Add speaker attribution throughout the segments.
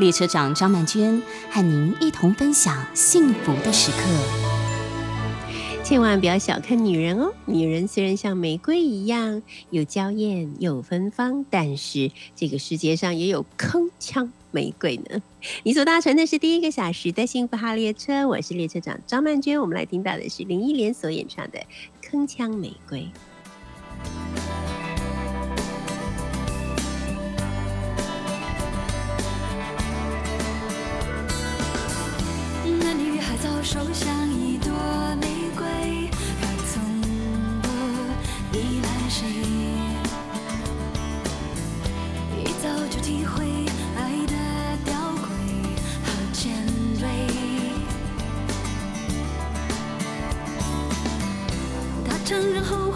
Speaker 1: 列车长张曼娟和您一同分享幸福的时刻。
Speaker 2: 千万不要小看女人哦！女人虽然像玫瑰一样有娇艳有芬芳，但是这个世界上也有铿锵玫瑰呢。你所搭乘的是第一个小时的幸福号列车，我是列车长张曼娟。我们来听到的是林忆莲所演唱的《铿锵玫瑰》。
Speaker 3: 手像一朵玫瑰，可从不依赖谁，一早就体会爱的吊诡和尖锐。他承认后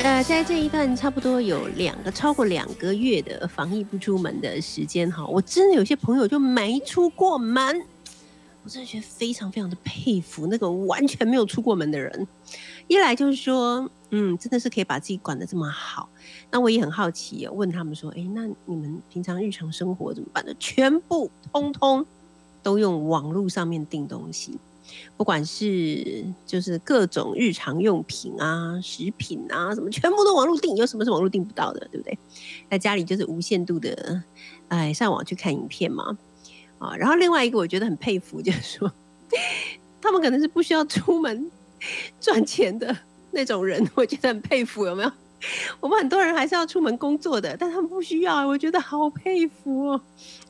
Speaker 2: 呃，在这一段差不多有两个超过两个月的防疫不出门的时间哈，我真的有些朋友就没出过门，我真的觉得非常非常的佩服那个完全没有出过门的人。一来就是说，嗯，真的是可以把自己管得这么好。那我也很好奇哦，问他们说，哎，那你们平常日常生活怎么办呢？全部通通都用网络上面订东西。不管是就是各种日常用品啊、食品啊，什么全部都网络订，有什么是网络订不到的，对不对？在家里就是无限度的，哎，上网去看影片嘛，啊，然后另外一个我觉得很佩服，就是说他们可能是不需要出门 赚钱的那种人，我觉得很佩服，有没有？我们很多人还是要出门工作的，但他们不需要，我觉得好佩服哦。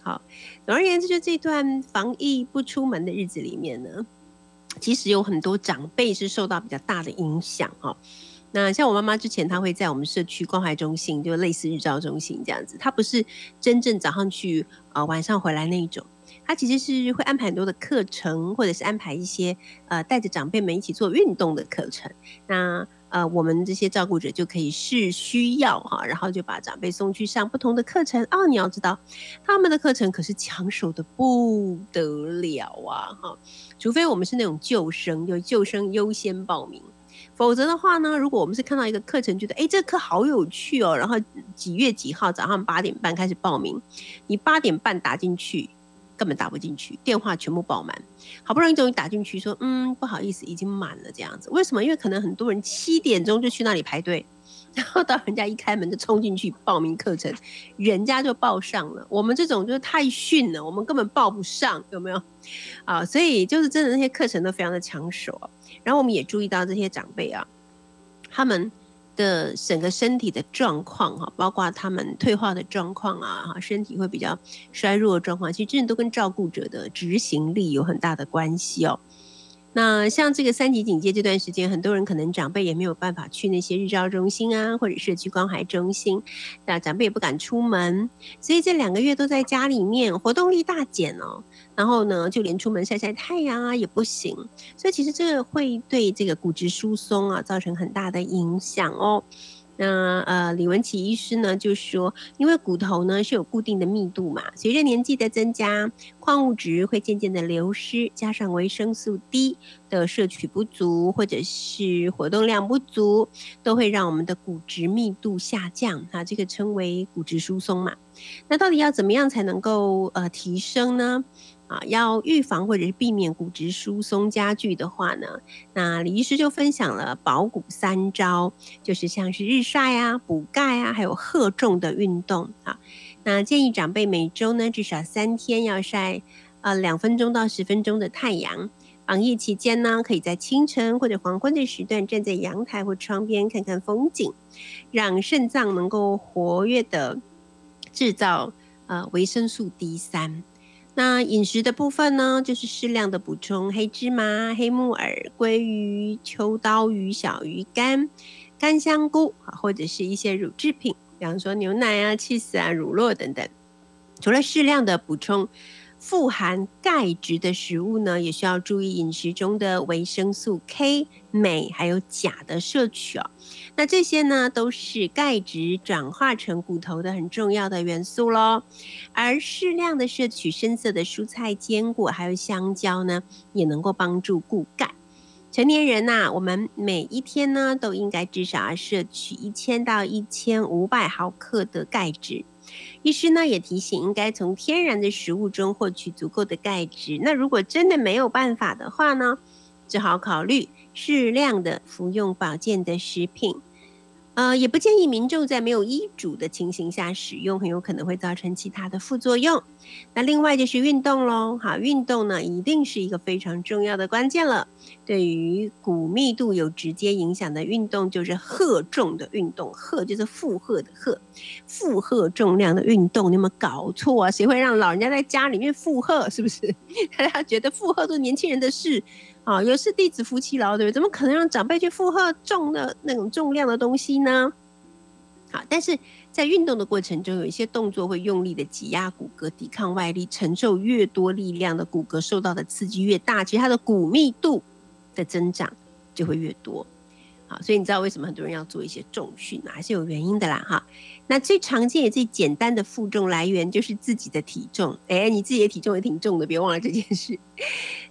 Speaker 2: 好，总而言之，就这段防疫不出门的日子里面呢，其实有很多长辈是受到比较大的影响哈。那像我妈妈之前，她会在我们社区关怀中心，就类似日照中心这样子，她不是真正早上去，呃，晚上回来那一种。她其实是会安排很多的课程，或者是安排一些呃带着长辈们一起做运动的课程。那呃我们这些照顾者就可以视需要哈，然后就把长辈送去上不同的课程。哦，你要知道他们的课程可是抢手的不得了啊哈！除非我们是那种救生，就救生优先报名。否则的话呢，如果我们是看到一个课程，觉得哎这课好有趣哦，然后几月几号早上八点半开始报名，你八点半打进去。根本打不进去，电话全部爆满，好不容易终于打进去，说嗯不好意思，已经满了这样子。为什么？因为可能很多人七点钟就去那里排队，然后到人家一开门就冲进去报名课程，人家就报上了。我们这种就是太逊了，我们根本报不上，有没有？啊，所以就是真的那些课程都非常的抢手。然后我们也注意到这些长辈啊，他们。的整个身体的状况哈，包括他们退化的状况啊，哈，身体会比较衰弱的状况，其实真的都跟照顾者的执行力有很大的关系哦。那像这个三级警戒这段时间，很多人可能长辈也没有办法去那些日照中心啊，或者社区关怀中心，那长辈也不敢出门，所以这两个月都在家里面，活动力大减哦。然后呢，就连出门晒晒太阳啊也不行，所以其实这个会对这个骨质疏松啊造成很大的影响哦。那呃，李文琪医师呢就说，因为骨头呢是有固定的密度嘛，随着年纪的增加，矿物质会渐渐的流失，加上维生素 D 的摄取不足，或者是活动量不足，都会让我们的骨质密度下降啊，这个称为骨质疏松嘛。那到底要怎么样才能够呃提升呢？啊，要预防或者是避免骨质疏松加剧的话呢，那李医师就分享了保骨三招，就是像是日晒啊、补钙啊，还有荷重的运动啊。那建议长辈每周呢至少三天要晒呃两分钟到十分钟的太阳。防疫期间呢，可以在清晨或者黄昏的时段站在阳台或窗边看看风景，让肾脏能够活跃的制造呃维生素 D 三。那饮食的部分呢，就是适量的补充黑芝麻、黑木耳、鲑鱼、秋刀鱼、小鱼干、干香菇啊，或者是一些乳制品，比方说牛奶啊、cheese 啊、乳酪等等。除了适量的补充。富含钙质的食物呢，也需要注意饮食中的维生素 K、镁还有钾的摄取哦。那这些呢，都是钙质转化成骨头的很重要的元素喽。而适量的摄取深色的蔬菜、坚果还有香蕉呢，也能够帮助固钙。成年人呐，我们每一天呢，都应该至少要摄取一千到一千五百毫克的钙质。医师呢也提醒，应该从天然的食物中获取足够的钙质。那如果真的没有办法的话呢，只好考虑适量的服用保健的食品。呃，也不建议民众在没有医嘱的情形下使用，很有可能会造成其他的副作用。那另外就是运动喽，好，运动呢一定是一个非常重要的关键了。对于骨密度有直接影响的运动，就是荷重的运动，荷就是负荷的荷，负荷重量的运动，你有没有搞错啊？谁会让老人家在家里面负荷？是不是？大家觉得负荷都年轻人的事。啊，也是弟子夫妻劳，对不对？怎么可能让长辈去负荷重的那种重量的东西呢？好，但是在运动的过程中，有一些动作会用力的挤压骨骼，抵抗外力，承受越多力量的骨骼受到的刺激越大，其实它的骨密度的增长就会越多。好，所以你知道为什么很多人要做一些重训啊？还是有原因的啦，哈。那最常见也最简单的负重来源就是自己的体重，哎，你自己的体重也挺重的，别忘了这件事。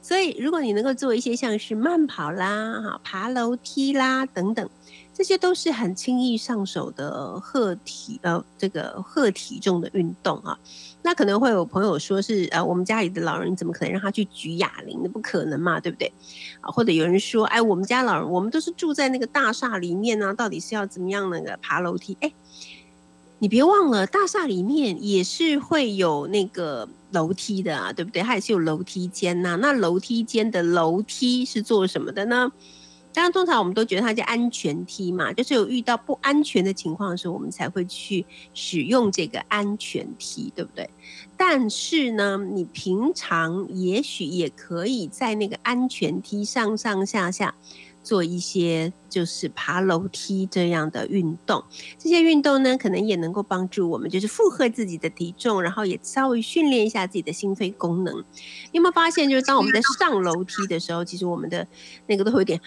Speaker 2: 所以如果你能够做一些像是慢跑啦、哈爬楼梯啦等等。这些都是很轻易上手的荷体呃，这个荷体重的运动啊。那可能会有朋友说是呃，我们家里的老人怎么可能让他去举哑铃？那不可能嘛，对不对？啊，或者有人说，哎，我们家老人，我们都是住在那个大厦里面呢，到底是要怎么样那个爬楼梯？哎，你别忘了，大厦里面也是会有那个楼梯的啊，对不对？它也是有楼梯间呐。那楼梯间的楼梯是做什么的呢？当然，通常我们都觉得它叫安全梯嘛，就是有遇到不安全的情况的时候，我们才会去使用这个安全梯，对不对？但是呢，你平常也许也可以在那个安全梯上上下下。做一些就是爬楼梯这样的运动，这些运动呢，可能也能够帮助我们，就是负荷自己的体重，然后也稍微训练一下自己的心肺功能。你有没有发现，就是当我们在上楼梯的时候，其实我们的那个都会有点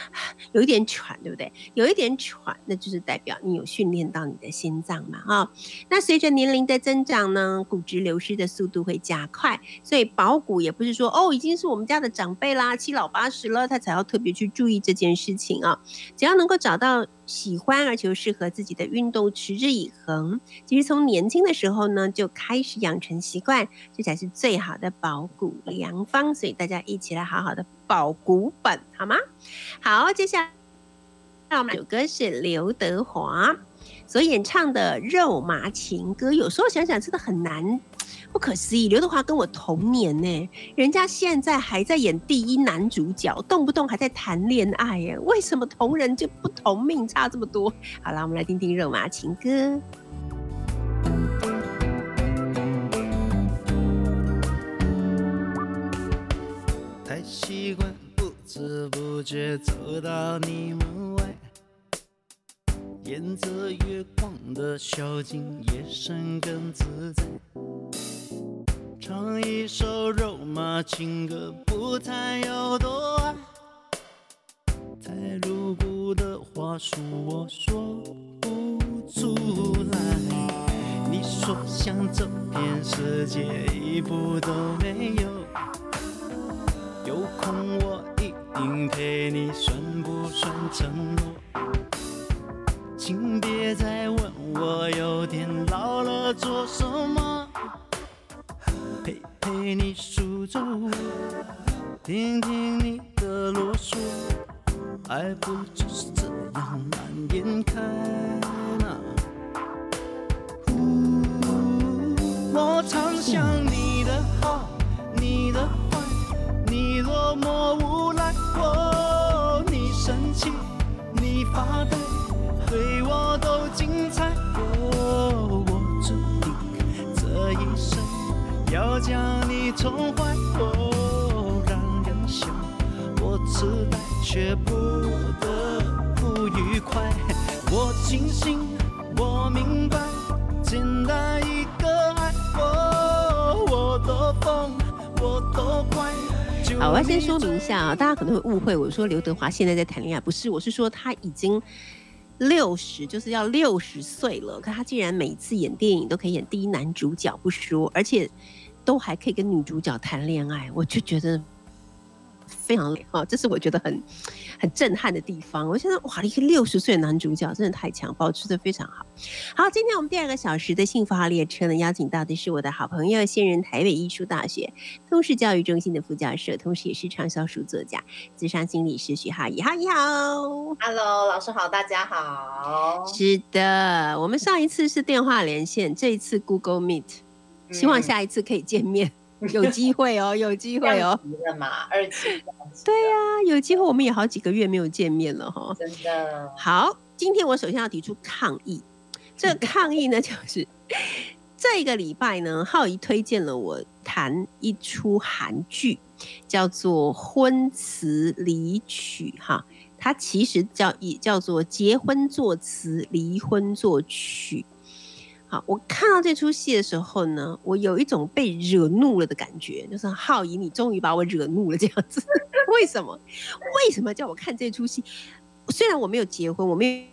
Speaker 2: 有一点喘，对不对？有一点喘，那就是代表你有训练到你的心脏嘛，哈。那随着年龄的增长呢，骨质流失的速度会加快，所以保骨也不是说哦，已经是我们家的长辈啦，七老八十了，他才要特别去注意。这件事情啊，只要能够找到喜欢而且适合自己的运动，持之以恒，其实从年轻的时候呢就开始养成习惯，这才是最好的保骨良方。所以大家一起来好好的保骨本，好吗？好，接下来我们首歌是刘德华所演唱的《肉麻情歌》，有时候想想真的很难。不可思议，刘德华跟我同年呢，人家现在还在演第一男主角，动不动还在谈恋爱耶，为什么同人就不同命差这么多？好了，我们来听听《肉麻情歌》。
Speaker 4: 太习惯不知不觉走到你门外，沿着月光的小径，夜深更自在。唱一首肉麻情歌，不谈有多爱。太露骨的话术我说不出来。你说想这片世界一步都没有，有空我一定陪你，算不算承诺？请别再问我有点老了做什么。陪你数着，听听你的啰嗦，爱不就是这样蔓延开吗？我常想你的好，你的坏，你多么无赖，哦，你生气，你发呆，对我都精彩，哦，要将你宠坏，哦，让人笑，我痴呆却不得不愉快。我清醒，我明白，简单一个爱，哦，我多疯，我多乖。
Speaker 2: 好，我要先说明一下啊，大家可能会误会，我说刘德华现在在谈恋爱，不是，我是说他已经六十，就是要六十岁了。可他竟然每次演电影都可以演第一男主角不说，而且。都还可以跟女主角谈恋爱，我就觉得非常哈，这是我觉得很很震撼的地方。我现在哇，一个六十岁的男主角真的太强，保持的非常好。好，今天我们第二个小时的幸福号列车呢，邀请到的是我的好朋友，现任台北艺术大学通识教育中心的副教授，同时也是畅销书作家、智商心理师徐浩怡。好，你好
Speaker 5: ，Hello，老师好，大家好。
Speaker 2: 是的，我们上一次是电话连线，这一次 Google Meet。希望下一次可以见面，有机会哦，有机会哦。
Speaker 5: 嘛，二期
Speaker 2: 对呀，有机会，我们也好几个月没有见面了哈。
Speaker 5: 真的。
Speaker 2: 好，今天我首先要提出抗议。这个抗议呢，就是这个礼拜呢，浩怡推荐了我谈一出韩剧，叫做《婚词离曲》哈，它其实叫也叫做结婚作词，离婚作曲。好，我看到这出戏的时候呢，我有一种被惹怒了的感觉，就是浩怡，你终于把我惹怒了这样子。为什么？为什么叫我看这出戏？虽然我没有结婚，我没有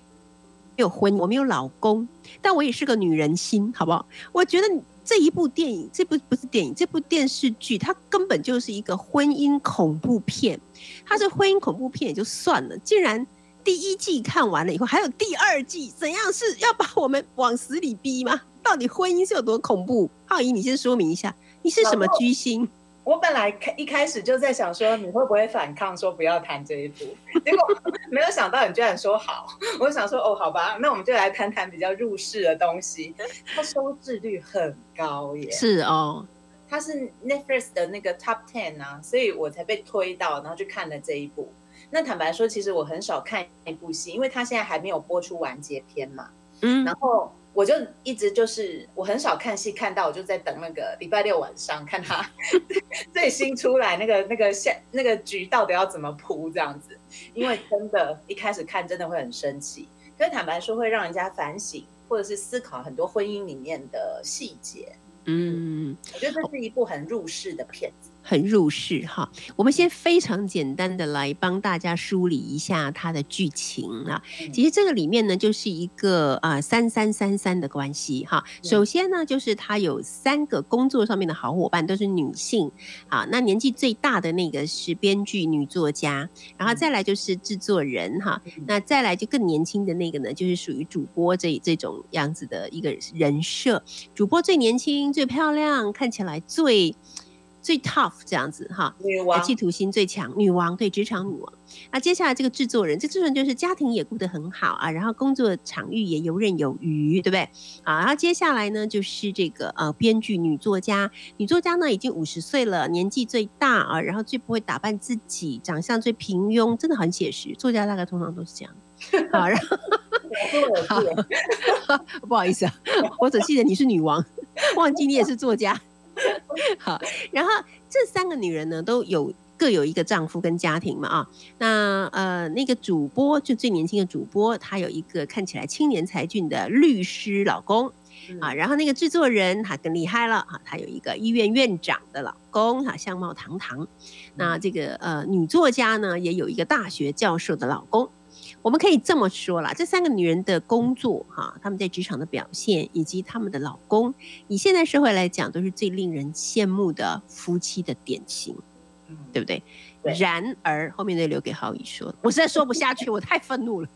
Speaker 2: 没有婚，我没有老公，但我也是个女人心，好不好？我觉得这一部电影，这部不是电影，这部电视剧，它根本就是一个婚姻恐怖片。它是婚姻恐怖片也就算了，竟然。第一季看完了以后，还有第二季，怎样是要把我们往死里逼吗？到底婚姻是有多恐怖？浩怡，你先说明一下，你是什么居心？
Speaker 5: 我本来开一开始就在想说，你会不会反抗，说不要谈这一部，结果没有想到你居然说好。我想说，哦，好吧，那我们就来谈谈比较入世的东西。它收视率很高耶。
Speaker 2: 是哦。
Speaker 5: 它是 Netflix 的那个 Top Ten 啊，所以我才被推到，然后去看了这一部。那坦白说，其实我很少看一部戏，因为它现在还没有播出完结篇嘛。
Speaker 2: 嗯
Speaker 5: 然后我就一直就是我很少看戏，看到我就在等那个礼拜六晚上看他 最新出来那个那个下那个局到底要怎么铺这样子，因为真的，一开始看真的会很生气，可是坦白说会让人家反省或者是思考很多婚姻里面的细节。
Speaker 2: 嗯，
Speaker 5: 我觉得这是一部很入世的片子。
Speaker 2: 很入世哈。我们先非常简单的来帮大家梳理一下它的剧情啊。
Speaker 5: 嗯
Speaker 2: 其实这个里面呢，就是一个啊三三三三的关系哈。首先呢，就是他有三个工作上面的好伙伴，都是女性啊。那年纪最大的那个是编剧女作家，然后再来就是制作人哈。那再来就更年轻的那个呢，就是属于主播这这种样子的一个人设。主播最年轻、最漂亮，看起来最最 tough 这样子哈。
Speaker 5: 女王
Speaker 2: 企图心最强，女王对职场女王。那接下来这个制作人，这制作人就是家庭也顾得很好啊，然后工作场域也游刃有余，对不对？啊，然后接下来呢就是这个呃编剧女作家，女作家呢已经五十岁了，年纪最大啊，然后最不会打扮自己，长相最平庸，真的很写实。作家大概通常都是这样。好，然后 不好意思啊，我只记得你是女王，忘记你也是作家。好，然后这三个女人呢，都有各有一个丈夫跟家庭嘛啊。那呃，那个主播就最年轻的主播，她有一个看起来青年才俊的律师老公啊。然后那个制作人他更厉害了啊，他有一个医院院长的老公哈，相貌堂堂。那这个呃女作家呢，也有一个大学教授的老公。我们可以这么说啦，这三个女人的工作哈，她们在职场的表现，以及她们的老公，以现在社会来讲，都是最令人羡慕的夫妻的典型，对不对？
Speaker 5: 对。
Speaker 2: 然而后面就留给浩宇说，我实在说不下去，我太愤怒了。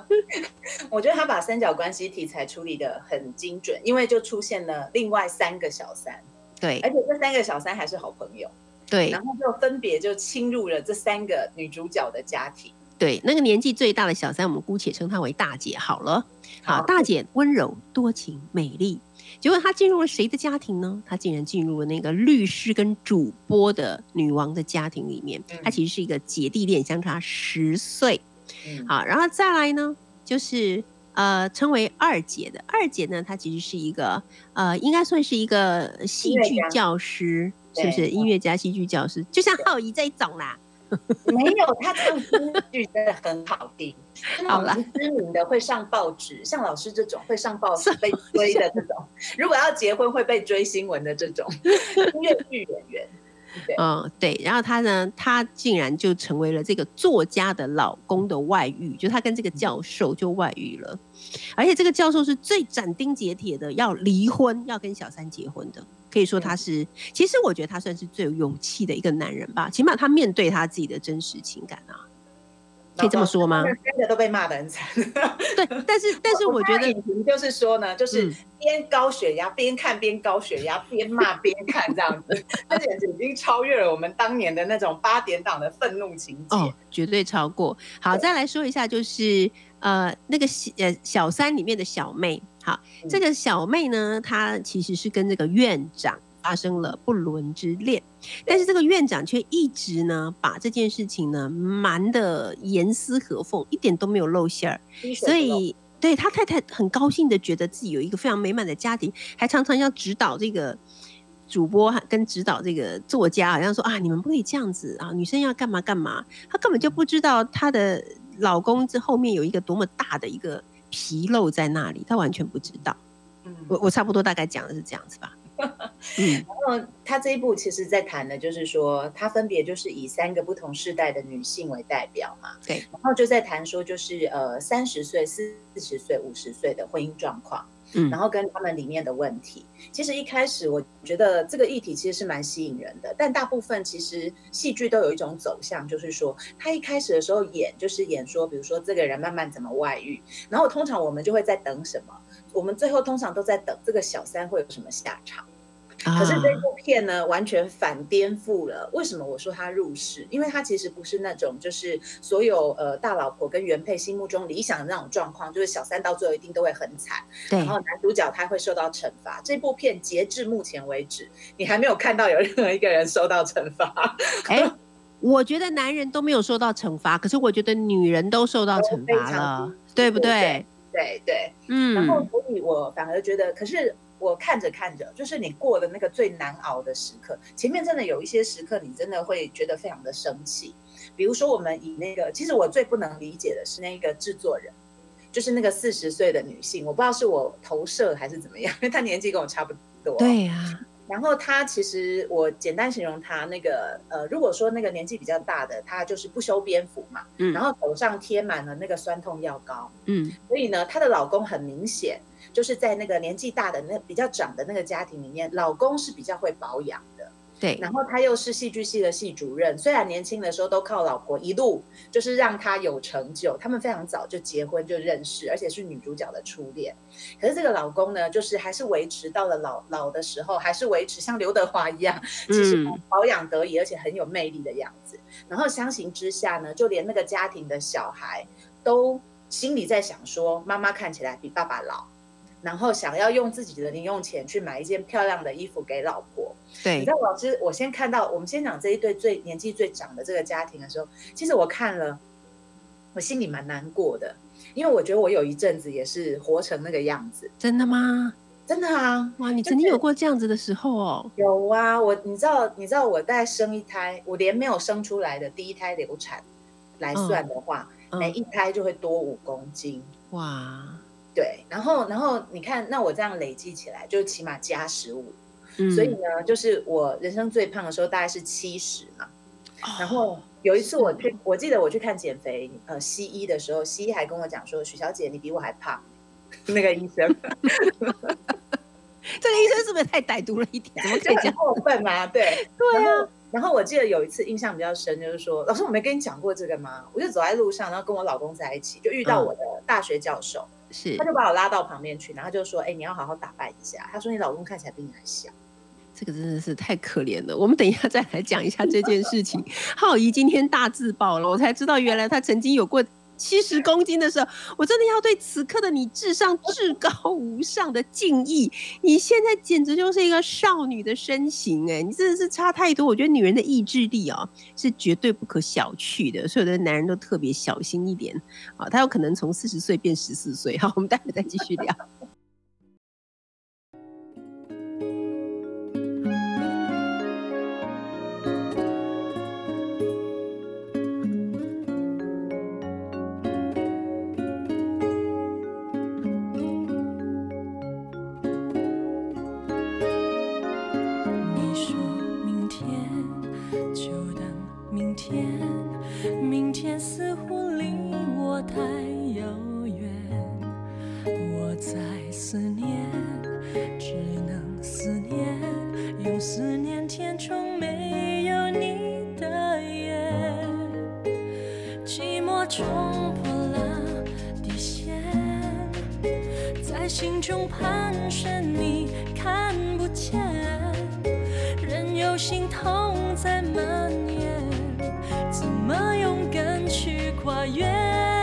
Speaker 5: 我觉得他把三角关系题材处理的很精准，因为就出现了另外三个小三，
Speaker 2: 对。
Speaker 5: 而且这三个小三还是好朋友，
Speaker 2: 对。
Speaker 5: 然后就分别就侵入了这三个女主角的家庭。
Speaker 2: 对，那个年纪最大的小三，我们姑且称她为大姐好了。好，
Speaker 5: 好
Speaker 2: 大姐温柔、多情、美丽。结果她进入了谁的家庭呢？她竟然进入了那个律师跟主播的女王的家庭里面。她其实是一个姐弟恋，相差十岁。
Speaker 5: 嗯，
Speaker 2: 好，然后再来呢，就是呃，称为二姐的二姐呢，她其实是一个呃，应该算是一个戏剧教师，是不是？音乐家、戏剧教师，就像浩怡这一种啦。
Speaker 5: 没有，他唱京剧真的很好听，
Speaker 2: 好啦。
Speaker 5: 知名的会上报纸，像老师这种会上报纸被追的这种，如果要结婚会被追新闻的这种音乐剧演员。对。
Speaker 2: 嗯，对，然后他呢，他竟然就成为了这个作家的老公的外遇，就他跟这个教授就外遇了，而且这个教授是最斩钉截铁的要离婚，要跟小三结婚的，可以说他是，其实我觉得他算是最有勇气的一个男人吧，起码他面对他自己的真实情感啊，可以这么说吗
Speaker 5: 他？们三个都被骂的很惨。
Speaker 2: 对，但是 但是我觉得
Speaker 5: 就是说呢，就是
Speaker 2: 嗯
Speaker 5: 边高血压边看边高血压，边骂边看这样子，这简直已经超越了我们当年的那种八点档的愤怒情节。
Speaker 2: 哦，绝对超过。好，再来说一下，就是呃，那个小呃小三里面的小妹，好，
Speaker 5: 嗯
Speaker 2: 这个小妹呢，她其实是跟这个院长发生了不伦之恋，但是这个院长却一直呢把这件事情呢瞒得严丝合缝，一点都没有露馅儿，所以。对他太太很高兴的觉得自己有一个非常美满的家庭，还常常要指导这个主播跟指导这个作家，好像说啊，你们不可以这样子啊，女生要干嘛干嘛。她根本就不知道她的老公这后面有一个多么大的一个纰漏在那里，他完全不知道。
Speaker 5: 嗯
Speaker 2: 我我差不多大概讲的是这样子吧。嗯，
Speaker 5: 然后他这一部其实在谈的就是说，他分别就是以三个不同世代的女性为代表嘛，
Speaker 2: 对，
Speaker 5: 然后就在谈说就是呃三十岁、四十岁、五十岁的婚姻状况，
Speaker 2: 嗯
Speaker 5: 然后跟他们里面的问题。其实一开始我觉得这个议题其实是蛮吸引人的，但大部分其实戏剧都有一种走向，就是说他一开始的时候演就是演说，比如说这个人慢慢怎么外遇，然后通常我们就会在等什么，我们最后通常都在等这个小三会有什么下场。可是这
Speaker 2: 啊
Speaker 5: 部片呢，完全反颠覆了。为什么我说它入世？因为它其实不是那种就是所有呃大老婆跟原配心目中理想的那种状况，就是小三到最后一定都会很惨，
Speaker 2: 对
Speaker 5: 然后男主角他会受到惩罚。这部片截至目前为止，你还没有看到有任何一个人受到惩罚，
Speaker 2: 哎，我觉得男人都没有受到惩罚，可是我觉得女人都受到惩罚了，对不
Speaker 5: 对
Speaker 2: 对？
Speaker 5: 对对。嗯然后
Speaker 2: 嗯，
Speaker 5: 所以我反而觉得，可是我看着看着，就是你过的那个最难熬的时刻，前面真的有一些时刻，你真的会觉得非常的生气。比如说，我们以那个，其实我最不能理解的是那个制作人，就是那个四十岁的女性，我不知道是我投射还是怎么样，因为她年纪跟我差不多。
Speaker 2: 对呀，
Speaker 5: 然后她其实我简单形容她那个呃，如果说那个年纪比较大的，她就是不修边幅嘛，
Speaker 2: 嗯
Speaker 5: 然后头上贴满了那个酸痛药膏，
Speaker 2: 嗯
Speaker 5: 所以呢，她的老公很明显就是在那个年纪大的那比较长的那个家庭里面，老公是比较会保养的。
Speaker 2: 对，
Speaker 5: 然后他又是戏剧系的系主任，虽然年轻的时候都靠老婆一路就是让他有成就，他们非常早就结婚就认识，而且是女主角的初恋。可是这个老公呢，就是还是维持到了老老的时候，还是维持像刘德华一样，其实
Speaker 2: 嗯
Speaker 5: 保养得宜，而且很有魅力的样子。然后相形之下呢，就连那个家庭的小孩都心里在想说，妈妈看起来比爸爸老。然后想要用自己的零用钱去买一件漂亮的衣服给老婆，
Speaker 2: 对你
Speaker 5: 知，道，老师，我先看到我们先讲这一对最年纪最长的这个家庭的时候，其实我看了，我心里蛮难过的，因为我觉得我有一阵子也是活成那个样子，
Speaker 2: 真的吗？
Speaker 5: 真的啊，
Speaker 2: 哇，你曾经有过这样子的时候哦。
Speaker 5: 有啊，我你知道，你知道我在生一胎，我连没有生出来的第一胎流产来算的话，
Speaker 2: 嗯
Speaker 5: 每一胎就会多五公斤。
Speaker 2: 哇，
Speaker 5: 对，然后然后你看，那我这样累计起来，就起码加十五，
Speaker 2: 嗯
Speaker 5: 所以呢，就是我人生最胖的时候大概是七十嘛。
Speaker 2: 哦
Speaker 5: 然后有一次我去，我记得我去看减肥呃西医的时候，西医还跟我讲说，许小姐你比我还胖。那个医生
Speaker 2: 这个医生是不是太歹毒了一点？怎么可以这样？
Speaker 5: 过分吗，对
Speaker 2: 对啊
Speaker 5: 然后，我记得有一次印象比较深，就是说，老师我没跟你讲过这个吗？我就走在路上，然后跟我老公在一起，就遇到
Speaker 2: 嗯
Speaker 5: 我的大学教授，
Speaker 2: 是
Speaker 5: 他就把我拉到旁边去，然后就说，哎、你要好好打扮一下。他说你老公看起来比你还小。
Speaker 2: 这个真的是太可怜了。我们等一下再来讲一下这件事情。浩怡今天大自爆了，我才知道原来他曾经有过七十公斤的时候，我真的要对此刻的你致上至高无上的敬意。你现在简直就是一个少女的身形，哎，你真的是差太多。我觉得女人的意志力哦是绝对不可小觑的，所有的男人都特别小心一点啊，他有可能从四十岁变十四岁。好，我们待会再继续聊。
Speaker 3: 明天，似乎离我太遥远。我在思念，只能思念，用思念填充没有你的夜。寂寞冲破了底线。在心中盘旋，你看不见，任由心痛在蔓延，么勇敢去跨越？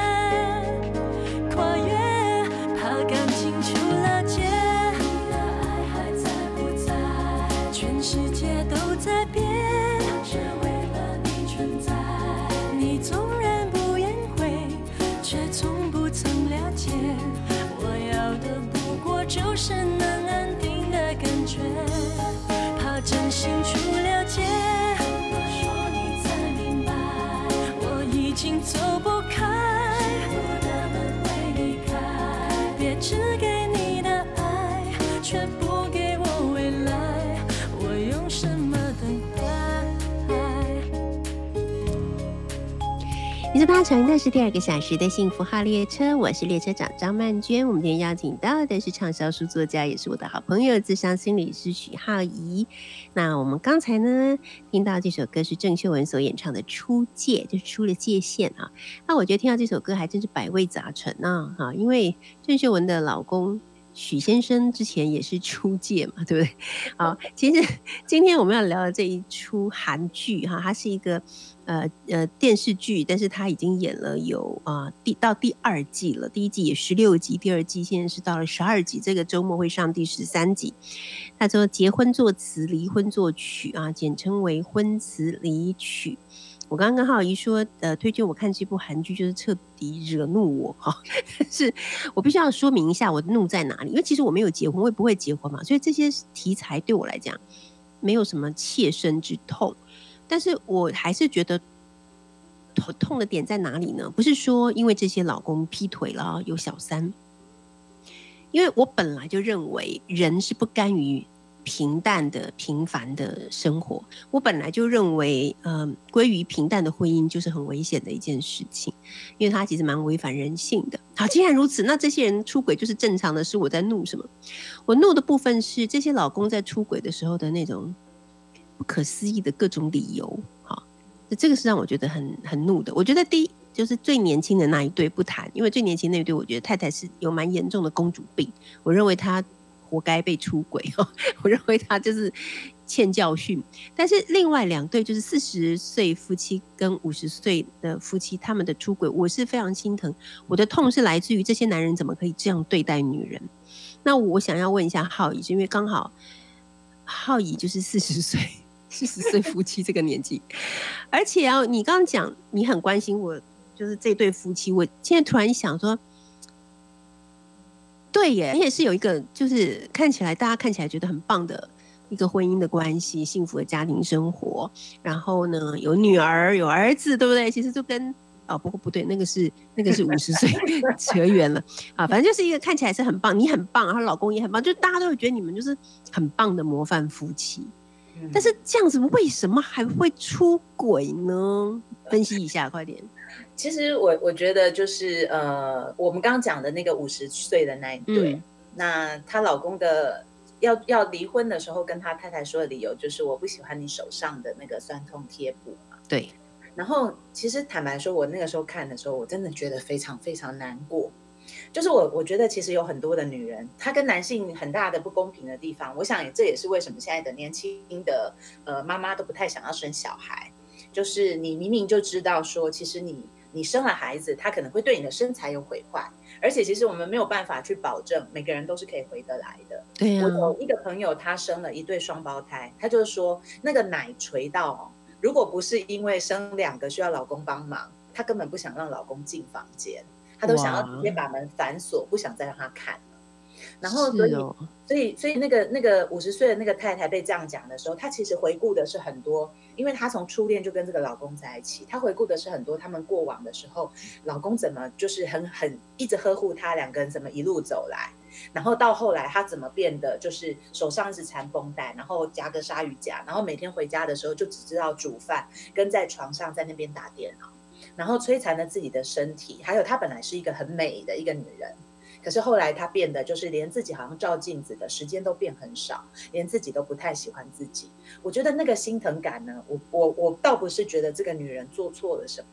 Speaker 2: 搭乘的是第二个小时的幸福号列车，我是列车长张曼娟。我们今天邀请到的是畅销书作家，也是我的好朋友，智商心理师许浩怡。那我们刚才呢听到这首歌是郑秀文所演唱的《出界》，就是出了界限啊。那我觉得听到这首歌还真是百味杂陈啊，哈，因为郑秀文的老公许先生之前也是出界嘛，对不对？好，其实今天我们要聊的这一出韩剧哈，它是一个呃呃电视剧，但是它已经演了有啊第到第二季了，第一季也十六集，第二季现在是到了十二集，这个周末会上第十三集。他说结婚作词，离婚作曲啊，简称为婚词离曲。我刚刚跟浩怡说，呃，推荐我看这部韩剧，就是彻底惹怒我哈。是我必须要说明一下我怒在哪里，因为其实我没有结婚，我也不会结婚嘛，所以这些题材对我来讲没有什么切身之痛。但是我还是觉得头痛的点在哪里呢？不是说因为这些老公劈腿了有小三，因为我本来就认为人是不甘于。平淡的、平凡的生活，我本来就认为，嗯，归于平淡的婚姻就是很危险的一件事情，因为它其实蛮违反人性的。好，既然如此，那这些人出轨就是正常的事。我在怒什么？我怒的部分是这些老公在出轨的时候的那种不可思议的各种理由。好，那这个是让我觉得很很怒的。我觉得第一就是最年轻的那一对不谈，因为最年轻那一对，我觉得太太是有蛮严重的公主病，我认为她。活该被出轨哦！我认为他就是欠教训。但是另外两对就是四十岁夫妻跟五十岁的夫妻，他们的出轨，我是非常心疼。我的痛是来自于这些男人怎么可以这样对待女人？那我想要问一下浩怡，是因为刚好浩怡就是四十岁，四十岁夫妻这个年纪，而且啊，你刚刚讲你很关心我，就是这对夫妻，我现在突然想说。对耶，你也是有一个，就是看起来大家看起来觉得很棒的一个婚姻的关系，幸福的家庭生活。然后呢，有女儿，有儿子，对不对？其实就跟哦，不过不对，那个是那个是五十岁 扯远了啊。反正就是一个看起来是很棒，你很棒，然后老公也很棒，就大家都会觉得你们就是很棒的模范夫妻。但是这样子为什么还会出轨呢？分析一下，快点。
Speaker 5: 其实我我觉得就是呃，我们刚刚讲的那个五十岁的那一对，那她老公的要要离婚的时候，跟她太太说的理由就是我不喜欢你手上的那个酸痛贴布嘛。
Speaker 2: 对。
Speaker 5: 然后其实坦白说，我那个时候看的时候，我真的觉得非常非常难过。就是我我觉得其实有很多的女人，她跟男性很大的不公平的地方，我想这也是为什么现在的年轻的呃妈妈都不太想要生小孩。就是你明明就知道说，其实你。你生了孩子，他可能会对你的身材有毁坏，而且其实我们没有办法去保证每个人都是可以回得来的。
Speaker 2: 对
Speaker 5: 我有一个朋友，他生了一对双胞胎，他就是说那个奶垂到，如果不是因为生两个需要老公帮忙，他根本不想让老公进房间，他都想要直接把门反锁，不想再让他看。然后，所以，所以，所以那个那个五十岁的那个太太被这样讲的时候，她其实回顾的是很多，因为她从初恋就跟这个老公在一起，她回顾的是很多他们过往的时候，老公怎么就是很很一直呵护她，两个人怎么一路走来，然后到后来她怎么变得就是手上是缠绷带，然后夹个鲨鱼夹，然后每天回家的时候就只知道煮饭，跟在床上在那边打电脑，然后摧残了自己的身体，还有她本来是一个很美的一个女人。可是后来她变得就是连自己好像照镜子的时间都变很少，连自己都不太喜欢自己。我觉得那个心疼感呢，我我我倒不是觉得这个女人做错了什么，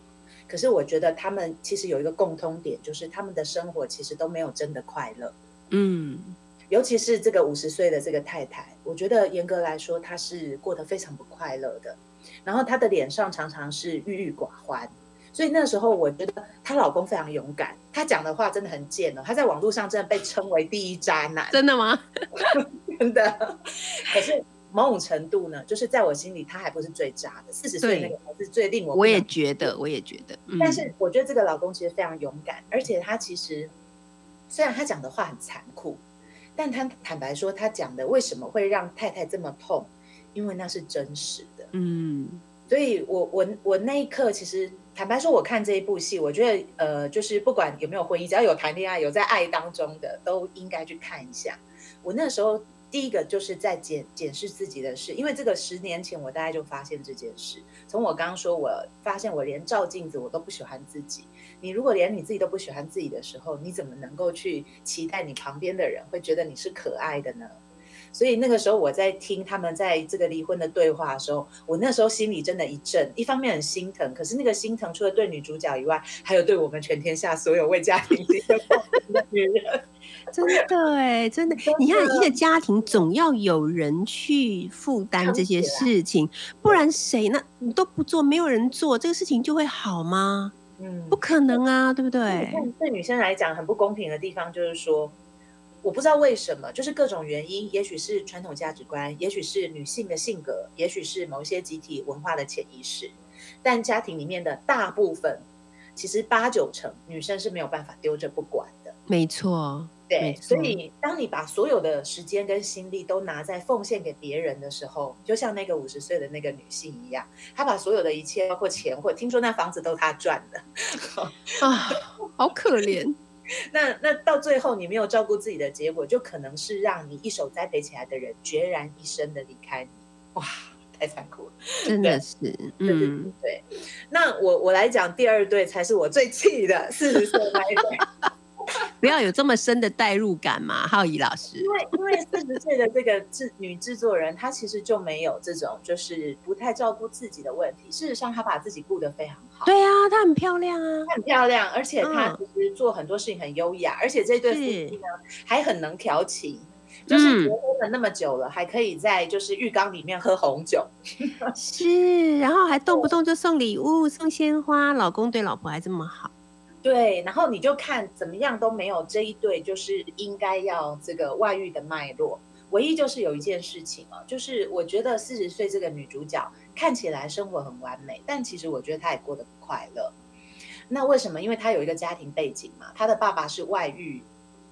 Speaker 5: 可是我觉得他们其实有一个共通点，就是他们的生活其实都没有真的快乐。
Speaker 2: 嗯，
Speaker 5: 尤其是这个五十岁的这个太太，我觉得严格来说她是过得非常不快乐的，然后她的脸上常常是郁郁寡欢。所以那时候我觉得她老公非常勇敢，她讲的话真的很贱哦。她在网络上真的被称为第一渣男，
Speaker 2: 真的吗？
Speaker 5: 真的。可是某种程度呢，就是在我心里他还不是最渣的，四十岁那个才是最令我。
Speaker 2: 我也觉得，我也觉得。
Speaker 5: 但是我觉得这个老公其实非常勇敢，而且他其实虽然他讲的话很残酷，但他坦白说他讲的为什么会让太太这么痛，因为那是真实的。
Speaker 2: 嗯。
Speaker 5: 所以我我我那一刻其实。坦白说，我看这一部戏，我觉得呃，就是不管有没有婚姻，只要有谈恋爱、有在爱当中的，都应该去看一下。我那时候第一个就是在检检视自己的事，因为这个十年前我大概就发现这件事。从我刚刚说，我发现我连照镜子我都不喜欢自己。你如果连你自己都不喜欢自己的时候，你怎么能够去期待你旁边的人会觉得你是可爱的呢？所以那个时候我在听他们在这个离婚的对话的时候，我那时候心里真的一震，一方面很心疼，可是那个心疼除了对女主角以外，还有对我们全天下所有为家庭立的女人。
Speaker 2: 真的哎，真的，你看一个家庭总要有人去负担这些事情，不然谁那你都不做，没有人做，这个事情就会好吗？
Speaker 5: 嗯
Speaker 2: 不可能啊，对不对？
Speaker 5: 但对女生来讲很不公平的地方就是说，我不知道为什么，就是各种原因，也许是传统价值观，也许是女性的性格，也许是某一些集体文化的潜意识，但家庭里面的大部分，其实八九成女生是没有办法丢着不管的。
Speaker 2: 没错，
Speaker 5: 对，所以当你把所有的时间跟心力都拿在奉献给别人的时候，就像那个五十岁的那个女性一样，她把所有的一切，包括钱，或听说那房子都她赚的，
Speaker 2: 啊，好可怜。
Speaker 5: 那那到最后你没有照顾自己的结果，就可能是让你一手栽培起来的人决然一生的离开你。哇，太残酷了。
Speaker 2: 真的是，嗯，
Speaker 5: 对，那我我来讲第二对才是我最气的四十岁那一对。
Speaker 2: 不要有这么深的代入感嘛，浩怡老师
Speaker 5: 因。为因为四十岁的这个制女制作人，她其实就没有这种就是不太照顾自己的问题。事实上，她把自己顾得非常好，
Speaker 2: 对啊，她很漂亮啊，
Speaker 5: 她很漂亮，而且她
Speaker 2: 嗯
Speaker 5: 其实做很多事情很优雅，而且这对夫妻呢还很能调情。就是
Speaker 2: 嗯
Speaker 5: 结婚了那么久了，还可以在就是浴缸里面喝红酒，
Speaker 2: 是，然后还动不 动就送礼物、送鲜花，老公对老婆还这么好。
Speaker 5: 对，然后你就看怎么样都没有这一对就是应该要这个外遇的脉络。唯一就是有一件事情哦，就是我觉得四十岁这个女主角看起来生活很完美，但其实我觉得她也过得不快乐。那为什么？因为她有一个家庭背景嘛，她的爸爸是外遇，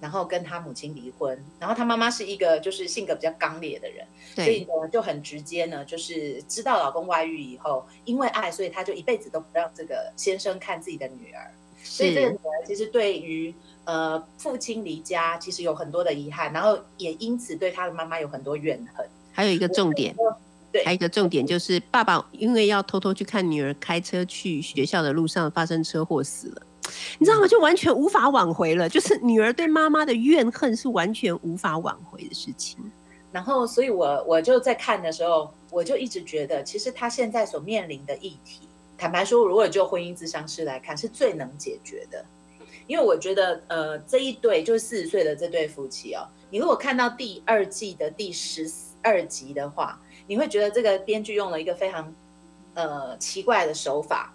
Speaker 5: 然后跟她母亲离婚，然后她妈妈是一个就是性格比较刚烈的人，所以
Speaker 2: 对，
Speaker 5: 呢就很直接呢，就是知道老公外遇以后，因为爱，所以她就一辈子都不让这个先生看自己的女儿。所以这个女，儿其实对于呃父亲离家其实有很多的遗憾，然后也因此对她的妈妈有很多怨恨。
Speaker 2: 还有一个重点，
Speaker 5: 对
Speaker 2: 还有一个重点就是爸爸因为要偷偷去看女儿开车去学校的路上发生车祸死了。你知道吗？就完全无法挽回了，就是女儿对妈妈的怨恨是完全无法挽回的事情。
Speaker 5: 然后，所以我我就在看的时候，我就一直觉得，其实她现在所面临的议题，坦白说，如果就婚姻咨商师来看，是最能解决的。因为我觉得，呃，这一对就是四十岁的这对夫妻哦，你如果看到第二季的第十二集的话，你会觉得这个编剧用了一个非常呃奇怪的手法，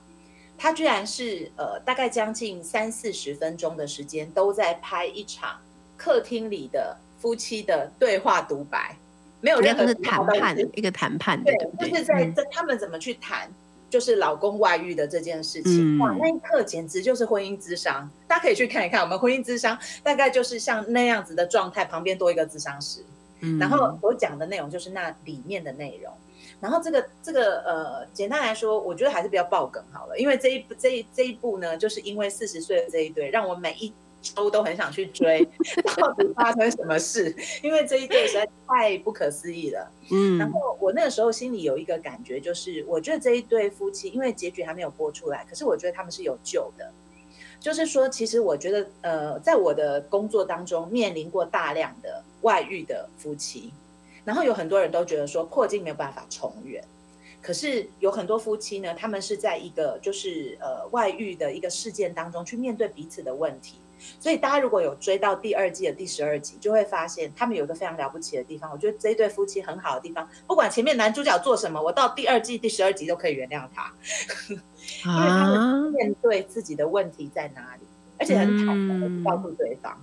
Speaker 5: 他居然是呃大概将近三四十分钟的时间都在拍一场客厅里的夫妻的对话独白，没有任何
Speaker 2: 那个是
Speaker 5: 其他东
Speaker 2: 谈判
Speaker 5: 西，
Speaker 2: 一个谈判的，
Speaker 5: 对
Speaker 2: 对，对？
Speaker 5: 就是在他们怎么去谈。就是老公外遇的这件事情，
Speaker 2: 嗯
Speaker 5: 哇，那一刻简直就是婚姻之商。大家可以去看一看，我们婚姻之商大概就是像那样子的状态，旁边多一个智商师，
Speaker 2: 嗯
Speaker 5: 然后所讲的内容就是那里面的内容。然后这个这个呃，简单来说，我觉得还是不要爆梗好了，因为这一部这一这一部呢，就是因为四十岁的这一对，让我每一周都很想去追，到底发生什么事？因为这一对实在太不可思议了。嗯然
Speaker 2: 嗯，
Speaker 5: 后我那个时候心里有一个感觉，就是我觉得这一对夫妻，因为结局还没有播出来，可是我觉得他们是有救的。就是说，其实我觉得，呃，在我的工作当中面临过大量的外遇的夫妻，然后有很多人都觉得说破镜没有办法重圆。可是有很多夫妻呢，他们是在一个就是呃外遇的一个事件当中去面对彼此的问题。所以大家如果有追到第二季的第十二集，就会发现他们有一个非常了不起的地方。我觉得这一对夫妻很好的地方，不管前面男主角做什么，我到第二季第十二集都可以原谅他，因为他们
Speaker 2: 啊，
Speaker 5: 面对自己的问题在哪里，而且很坦然的告诉对方。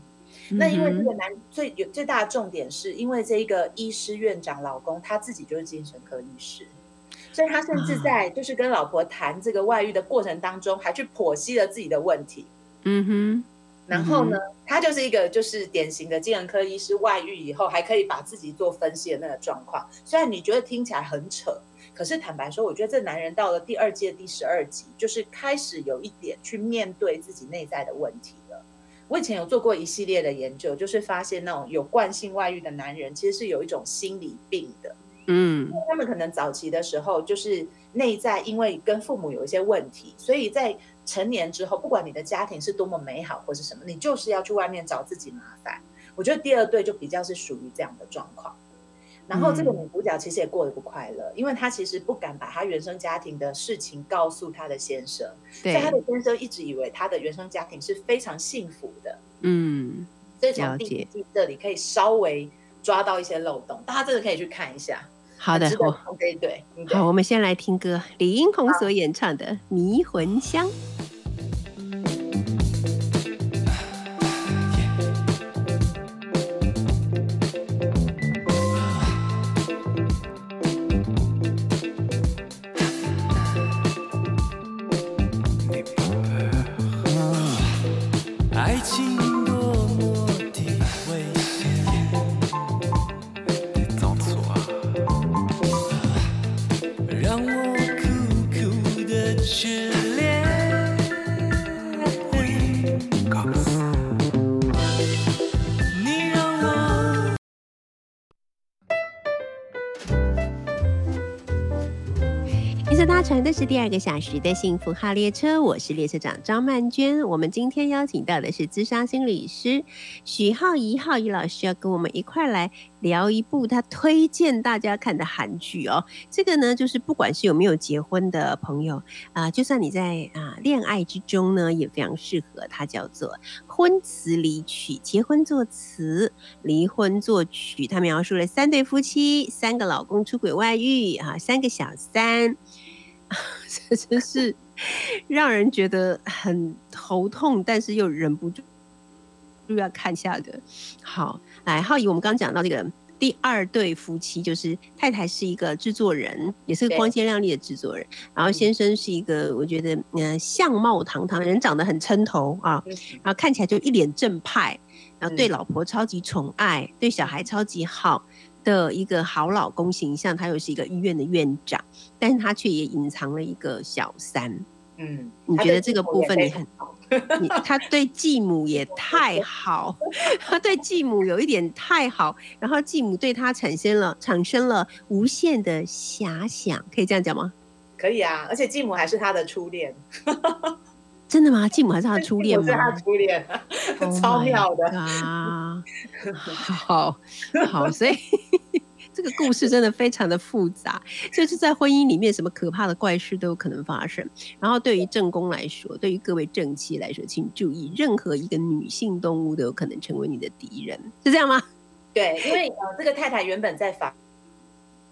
Speaker 5: 那因为这
Speaker 2: 嗯
Speaker 5: 个男最有最大的重点是，因为这一个医师院长老公他自己就是精神科医师，所以他甚至在就是跟老婆谈这个外遇的过程当中，还去剖析了自己的问题。
Speaker 2: 嗯哼，
Speaker 5: 然后呢，他就是一个就是典型的精神科医师，外遇以后还可以把自己做分析的那个状况。虽然你觉得听起来很扯，可是坦白说，我觉得这男人到了第二季的第十二集，就是开始有一点去面对自己内在的问题了。我以前有做过一系列的研究，就是发现那种有惯性外遇的男人，其实是有一种心理病的。
Speaker 2: 嗯
Speaker 5: 他们可能早期的时候，就是内在因为跟父母有一些问题，所以在成年之后，不管你的家庭是多么美好或是什么，你就是要去外面找自己麻烦。我觉得第二对就比较是属于这样的状况。然后这个
Speaker 2: 嗯
Speaker 5: 女主角其实也过得不快乐，因为她其实不敢把她原生家庭的事情告诉她的先生，所以她的，先生一直以为她的原生家庭是非常幸福的。
Speaker 2: 嗯，
Speaker 5: 所以从第一季这里可以稍微抓到一些漏洞，大家真的可以去看一下。
Speaker 2: 好的
Speaker 5: 对。嗯对
Speaker 2: 好，我们先来听歌，李英宏所演唱的《迷魂香》。是第二个小时的幸福号列车，我是列车长张曼娟。我们今天邀请到的是资商心理师许浩怡浩怡老师，要跟我们一块来聊一部他推荐大家看的韩剧哦。这个呢，就是不管是有没有结婚的朋友啊、就算你在啊恋爱之中呢，也非常适合。它叫做《婚词离曲》，结婚作词，离婚作曲。它描述了三对夫妻，三个老公出轨外遇啊，三个小三。这真是让人觉得很头痛，但是又忍不住又要看下的。好，来，浩宇，我们刚刚讲到这个第二对夫妻，就是太太是一个制作人，也是个光鲜亮丽的制作人，然后先生是一个，我觉得嗯、呃相貌堂堂，人长得很撑头啊，
Speaker 5: 嗯。
Speaker 2: 然后看起来就一脸正派，然后对
Speaker 5: 嗯。
Speaker 2: 老婆超级宠爱，对小孩超级好的一个好老公形象。他又是一个医院的院长，但是他却也隐藏了一个小三。
Speaker 5: 嗯，
Speaker 2: 你觉得这个部分你很
Speaker 5: 好
Speaker 2: 你他对继母也太好，他对继母有一点太好，然后继母对他产生了产生了无限的遐想，可以这样讲吗？
Speaker 5: 可以啊，而且继母还是他的初恋，
Speaker 2: 真的吗？继母还是他的初恋
Speaker 5: 吗是他的？初恋，
Speaker 2: Oh
Speaker 5: 超妙的。
Speaker 2: 啊，好好，所以这个故事真的非常的复杂，就是在婚姻里面，什么可怕的怪事都有可能发生。然后对于正宫来说，对于各位正妻来说，请注意，任何一个女性动物都有可能成为你的敌人，是这样吗？
Speaker 5: 对，因为呃，这个太太原本在房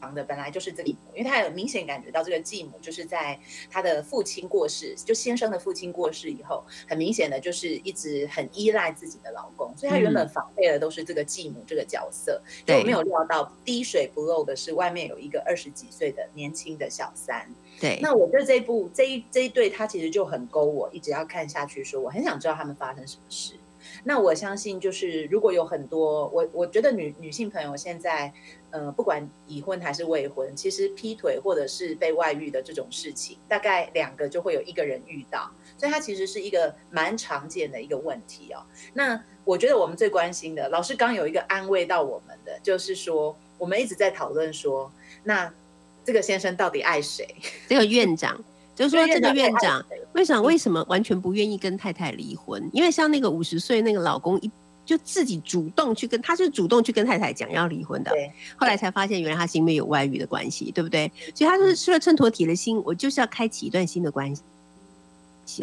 Speaker 5: 房的本来就是这个继母，因为他有明显感觉到这个继母就是在他的父亲过世，就先生的父亲过世以后，很明显的就是一直很依赖自己的老公，所以他原本
Speaker 2: 嗯
Speaker 5: 防备的都是这个继母这个角色，
Speaker 2: 对
Speaker 5: 就没有料到滴水不漏的是外面有一个二十几岁的年轻的小三。
Speaker 2: 对，
Speaker 5: 那我觉得这一部这一这一对他其实就很勾我，一直要看下去，说我很想知道他们发生什么事。那我相信，就是如果有很多我我觉得女女性朋友现在，呃，不管已婚还是未婚，其实劈腿或者是被外遇的这种事情，大概两个就会有一个人遇到，所以它其实是一个蛮常见的一个问题哦。那我觉得我们最关心的，老师刚有一个安慰到我们的，就是说我们一直在讨论说，那这个先生到底爱谁？
Speaker 2: 这个院长。就是说，这个院长
Speaker 5: 对
Speaker 2: 为什么为什么完全不愿意跟太太离婚？因为像那个五十岁那个老公一就自己主动去跟，他是主动去跟太太讲要离婚的。
Speaker 5: 对
Speaker 2: 后来才发现，原来他是因为有外遇的关系，对不对？所以他就是吃了秤砣，铁了心，我就是要开启一段新的关系。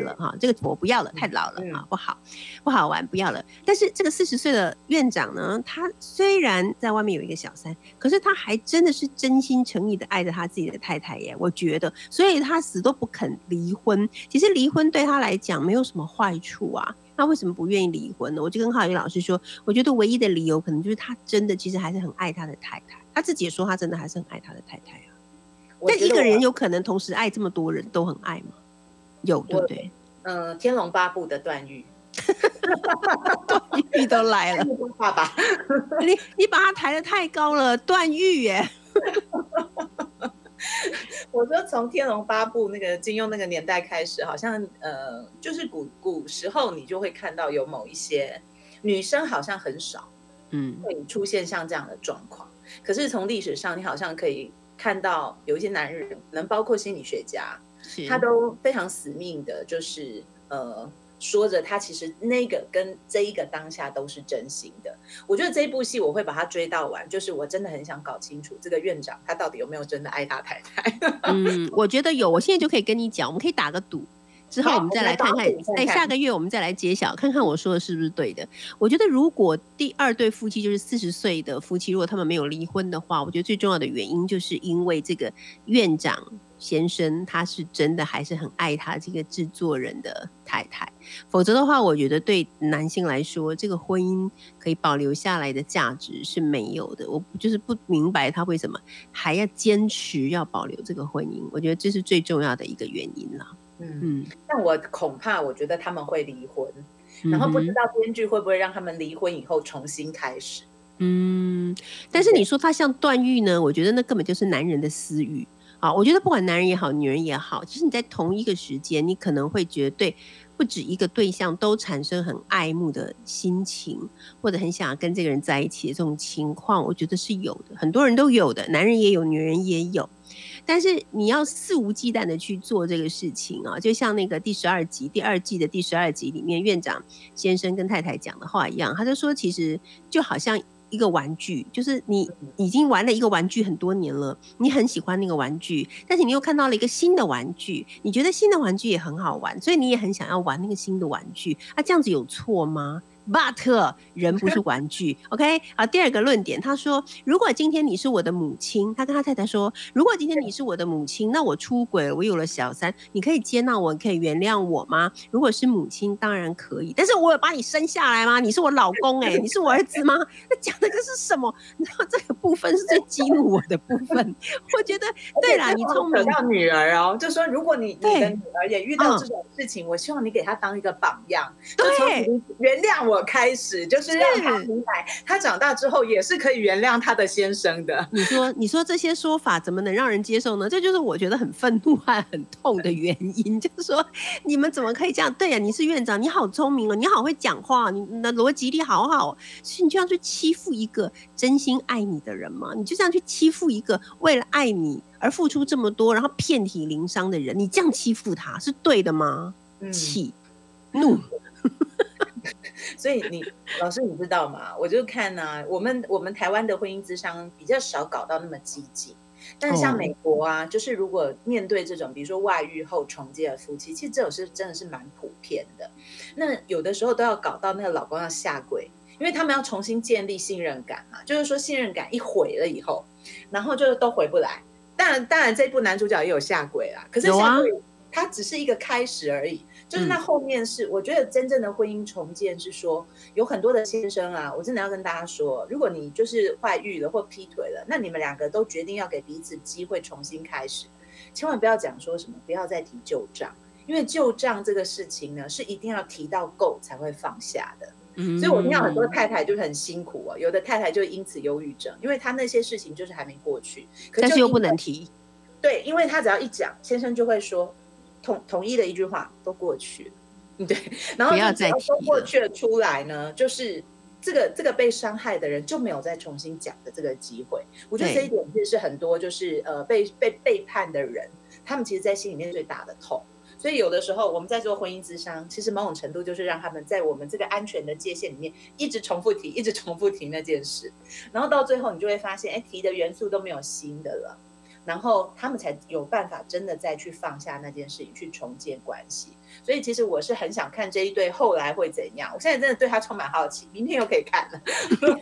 Speaker 2: 了哈，这个我不要了，太老了
Speaker 5: 嗯
Speaker 2: 啊，不好，不好玩，不要了。但是这个四十岁的院长呢，他虽然在外面有一个小三，可是他还真的是真心诚意的爱着他自己的太太耶，我觉得，所以他死都不肯离婚。其实离婚对他来讲没有什么坏处啊，那为什么不愿意离婚呢？我就跟浩宇老师说，我觉得唯一的理由可能就是他真的其实还是很爱他的太太，他自己也说他真的还是很爱他的太太啊。但一个人有可能同时爱这么多人都很爱吗？有，对不对？
Speaker 5: 嗯，《天龙八部》的段誉，
Speaker 2: 玉都来了，
Speaker 5: 爸爸，
Speaker 2: 你你把他抬得太高了，段誉耶。
Speaker 5: 我说从《天龙八部》那个金庸那个年代开始，好像呃，就是古古时候你就会看到有某一些女生好像很少
Speaker 2: 嗯，
Speaker 5: 会出现像这样的状况，可是从历史上你好像可以看到有一些男人，能包括心理学家，他都非常死命的，就是呃说着他其实那个跟这一个当下都是真心的。我觉得这一部戏我会把它追到完，就是我真的很想搞清楚这个院长他到底有没有真的爱他太太。
Speaker 2: 嗯，我觉得有，我现在就可以跟你讲，我们可以打个赌。之后我们再来看看
Speaker 5: 打赌，看
Speaker 2: 在下个月我们再来揭晓，看看我说的是不是对的。我觉得如果第二对夫妻就是四十岁的夫妻，如果他们没有离婚的话，我觉得最重要的原因就是因为这个院长先生他是真的还是很爱他这个制作人的太太，否则的话，我觉得对男性来说，这个婚姻可以保留下来的价值是没有的。我就是不明白他为什么还要坚持要保留这个婚姻，我觉得这是最重要的一个原因啦。
Speaker 5: 嗯，
Speaker 2: 嗯，
Speaker 5: 但我恐怕我觉得他们会离婚，然后不知道编剧会不会让他们离婚以后重新开始。
Speaker 2: 嗯，但是你说他像段誉呢？我觉得那根本就是男人的私欲我觉得不管男人也好，女人也好，其实你在同一个时间，你可能会觉得对不止一个对象都产生很爱慕的心情，或者很想要跟这个人在一起的这种情况，我觉得是有的，很多人都有的，男人也有，女人也有。但是你要肆无忌惮的去做这个事情啊，就像那个第十二集第二季的第十二集里面，院长先生跟太太讲的话一样，他就说，其实就好像一个玩具，就是你已经玩了一个玩具很多年了，你很喜欢那个玩具，但是你又看到了一个新的玩具，你觉得新的玩具也很好玩，所以你也很想要玩那个新的玩具，啊，这样子有错吗？But 人不是玩具，OK？啊，第二个论点，他说，如果今天你是我的母亲，他跟他太太说，如果今天你是我的母亲，那我出轨，我有了小三，你可以接纳我，可以原谅我吗？如果是母亲，当然可以，但是我有把你生下来吗？你是我老公、欸，哎，你是我儿子吗？那讲的这是什么？然后这个部分是最激怒我的部分。我觉得，对啦，你聪明
Speaker 5: 扯，到女儿哦，就说如果你你
Speaker 2: 对
Speaker 5: 的女儿也遇到
Speaker 2: 嗯
Speaker 5: 这种事情，我希望你给她当一个榜样，
Speaker 2: 对
Speaker 5: 你原谅我开始，就是让
Speaker 2: 他
Speaker 5: 明白，他长大之后也是可以原谅他的先生的。
Speaker 2: 你说，你说这些说法怎么能让人接受呢？这就是我觉得很愤怒和很痛的原因，就是说你们怎么可以这样？对呀、你是院长，你好聪明哦，你好会讲话，你你的逻辑力好好哦，所以你就这样去欺负一个真心爱你的人吗？你就这样去欺负一个为了爱你而付出这么多，然后遍体鳞伤的人，你这样欺负他是对的吗？
Speaker 5: 嗯，
Speaker 2: 气、怒，
Speaker 5: 所以你老师你知道吗？我就看呢、我们我们台湾的婚姻之商比较少搞到那么激进。但是像
Speaker 2: 哦
Speaker 5: 美国啊，就是如果面对这种，比如说外遇后重建的夫妻，其实这种是真的是蛮普遍的。那有的时候都要搞到那个老公要下跪，因为他们要重新建立信任感嘛。就是说信任感一毁了以后，然后就都回不来。当然，当然这部男主角也有下跪啦，可是下跪它只是一个开始而已。就是那
Speaker 2: 嗯
Speaker 5: 后面是，我觉得真正的婚姻重建是说，有很多的先生啊，我真的要跟大家说，如果你就是外遇了或劈腿了，那你们两个都决定要给彼此机会重新开始，千万不要讲说什么不要再提旧账，因为旧账这个事情呢，是一定要提到够才会放下的。
Speaker 2: 嗯
Speaker 5: 所以我听到很多太太就是很辛苦啊，有的太太就因此忧郁症，因为她那些事情就是还没过去，可
Speaker 2: 但又不能提，
Speaker 5: 对，因为她只要一讲，先生就会说统统一的一句话都过去了，嗯对，然后
Speaker 2: 不要
Speaker 5: 就只要
Speaker 2: 再提
Speaker 5: 都过去了出来呢，就是这个这个被伤害的人就没有再重新讲的这个机会。我觉得这一点其实是很多就是呃被被背叛的人，他们其实在心里面最大的痛。所以有的时候我们在做婚姻之商，其实某种程度就是让他们在我们这个安全的界限里面一直重复提，一直重复提那件事，然后到最后你就会发现，哎，提的元素都没有新的了。然后他们才有办法真的再去放下那件事情，去重建关系。所以其实我是很想看这一对后来会怎样。我现在真的对他充满好奇，明天又可以看了。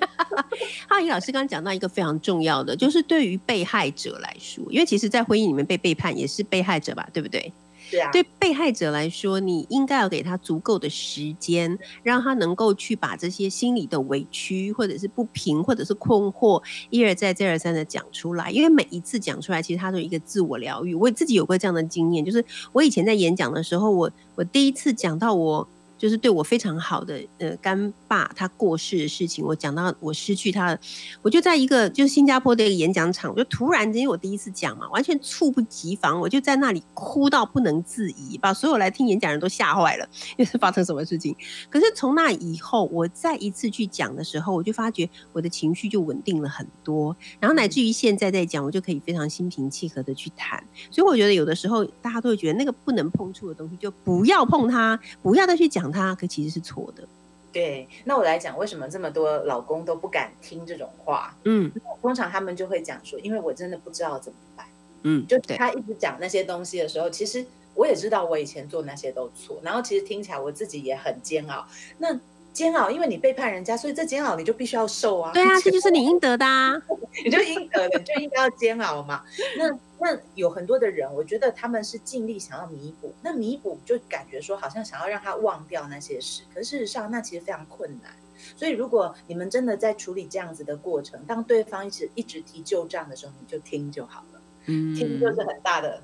Speaker 2: 哈怡老师刚刚讲到一个非常重要的，就是对于被害者来说，因为其实，在婚姻里面被背叛也是被害者吧，对不对？
Speaker 5: 对啊，
Speaker 2: 对被害者来说，你应该要给他足够的时间，让他能够去把这些心里的委屈，或者是不平，或者是困惑，一而再、再而三的讲出来。因为每一次讲出来，其实他都有一个自我疗愈。我自己有过这样的经验，就是我以前在演讲的时候，我我第一次讲到我。就是对我非常好的呃干爸他过世的事情，我讲到我失去他的，我就在一个就是新加坡的一个演讲场，我就突然间因为我第一次讲嘛，完全猝不及防，我就在那里哭到不能自已，把所有来听演讲人都吓坏了，又是发生什么事情。可是从那以后，我再一次去讲的时候，我就发觉我的情绪就稳定了很多，然后乃至于现在在讲，我就可以非常心平气和的去谈。所以我觉得有的时候大家都会觉得那个不能碰触的东西，就不要碰它，不要再去讲养他，可其实是错的。
Speaker 5: 对，那我来讲，为什么这么多老公都不敢听这种话？
Speaker 2: 嗯
Speaker 5: 通常他们就会讲说，因为我真的不知道怎么办。
Speaker 2: 嗯，
Speaker 5: 就，他一直讲那些东西的时候，其实我也知道我以前做那些都错，然后其实听起来我自己也很煎熬。那煎熬，因为你背叛人家，所以这煎熬你就必须要受啊。
Speaker 2: 对啊，这就是你应得的啊。
Speaker 5: 你就应得的，你就应该要煎熬嘛。那那有很多的人，我觉得他们是尽力想要弥补，那弥补就感觉说好像想要让他忘掉那些事，可事实上那其实非常困难。所以如果你们真的在处理这样子的过程，当对方一直一直提旧账的时候，你就听就好了，
Speaker 2: 嗯，
Speaker 5: 听就是很大的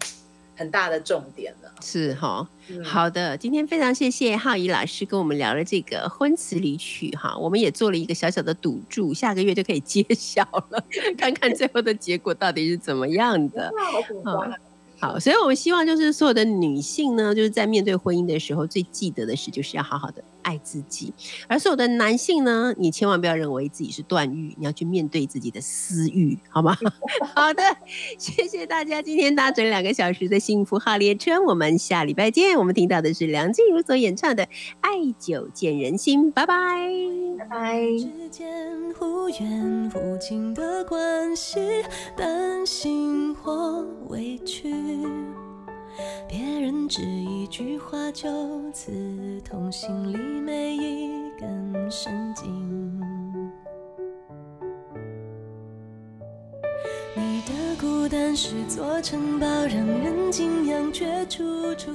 Speaker 5: 很大的重点了。
Speaker 2: 是哈。
Speaker 5: 嗯
Speaker 2: 好的，今天非常谢谢浩怡老师跟我们聊了这个婚词离曲哈，我们也做了一个小小的赌注，下个月就可以揭晓了，看看最后的结果到底是怎么样的。
Speaker 5: 好紧张啊！
Speaker 2: 好，所以我们希望就是所有的女性呢，就是在面对婚姻的时候，最记得的事就是要好好的爱自己；而所有的男性呢，你千万不要认为自己是段誉，你要去面对自己的私欲，好吗？好的，谢谢大家今天搭乘两个小时的幸福号列车，我们下礼拜见。我们听到的是梁静茹所演唱的《爱久见人心》，拜拜。
Speaker 5: 拜拜。
Speaker 3: 之间忽远忽近的关系，担心或委屈，别人只一句话就刺痛心里每一根神经。你的孤单是座城堡，让人敬仰，却处处。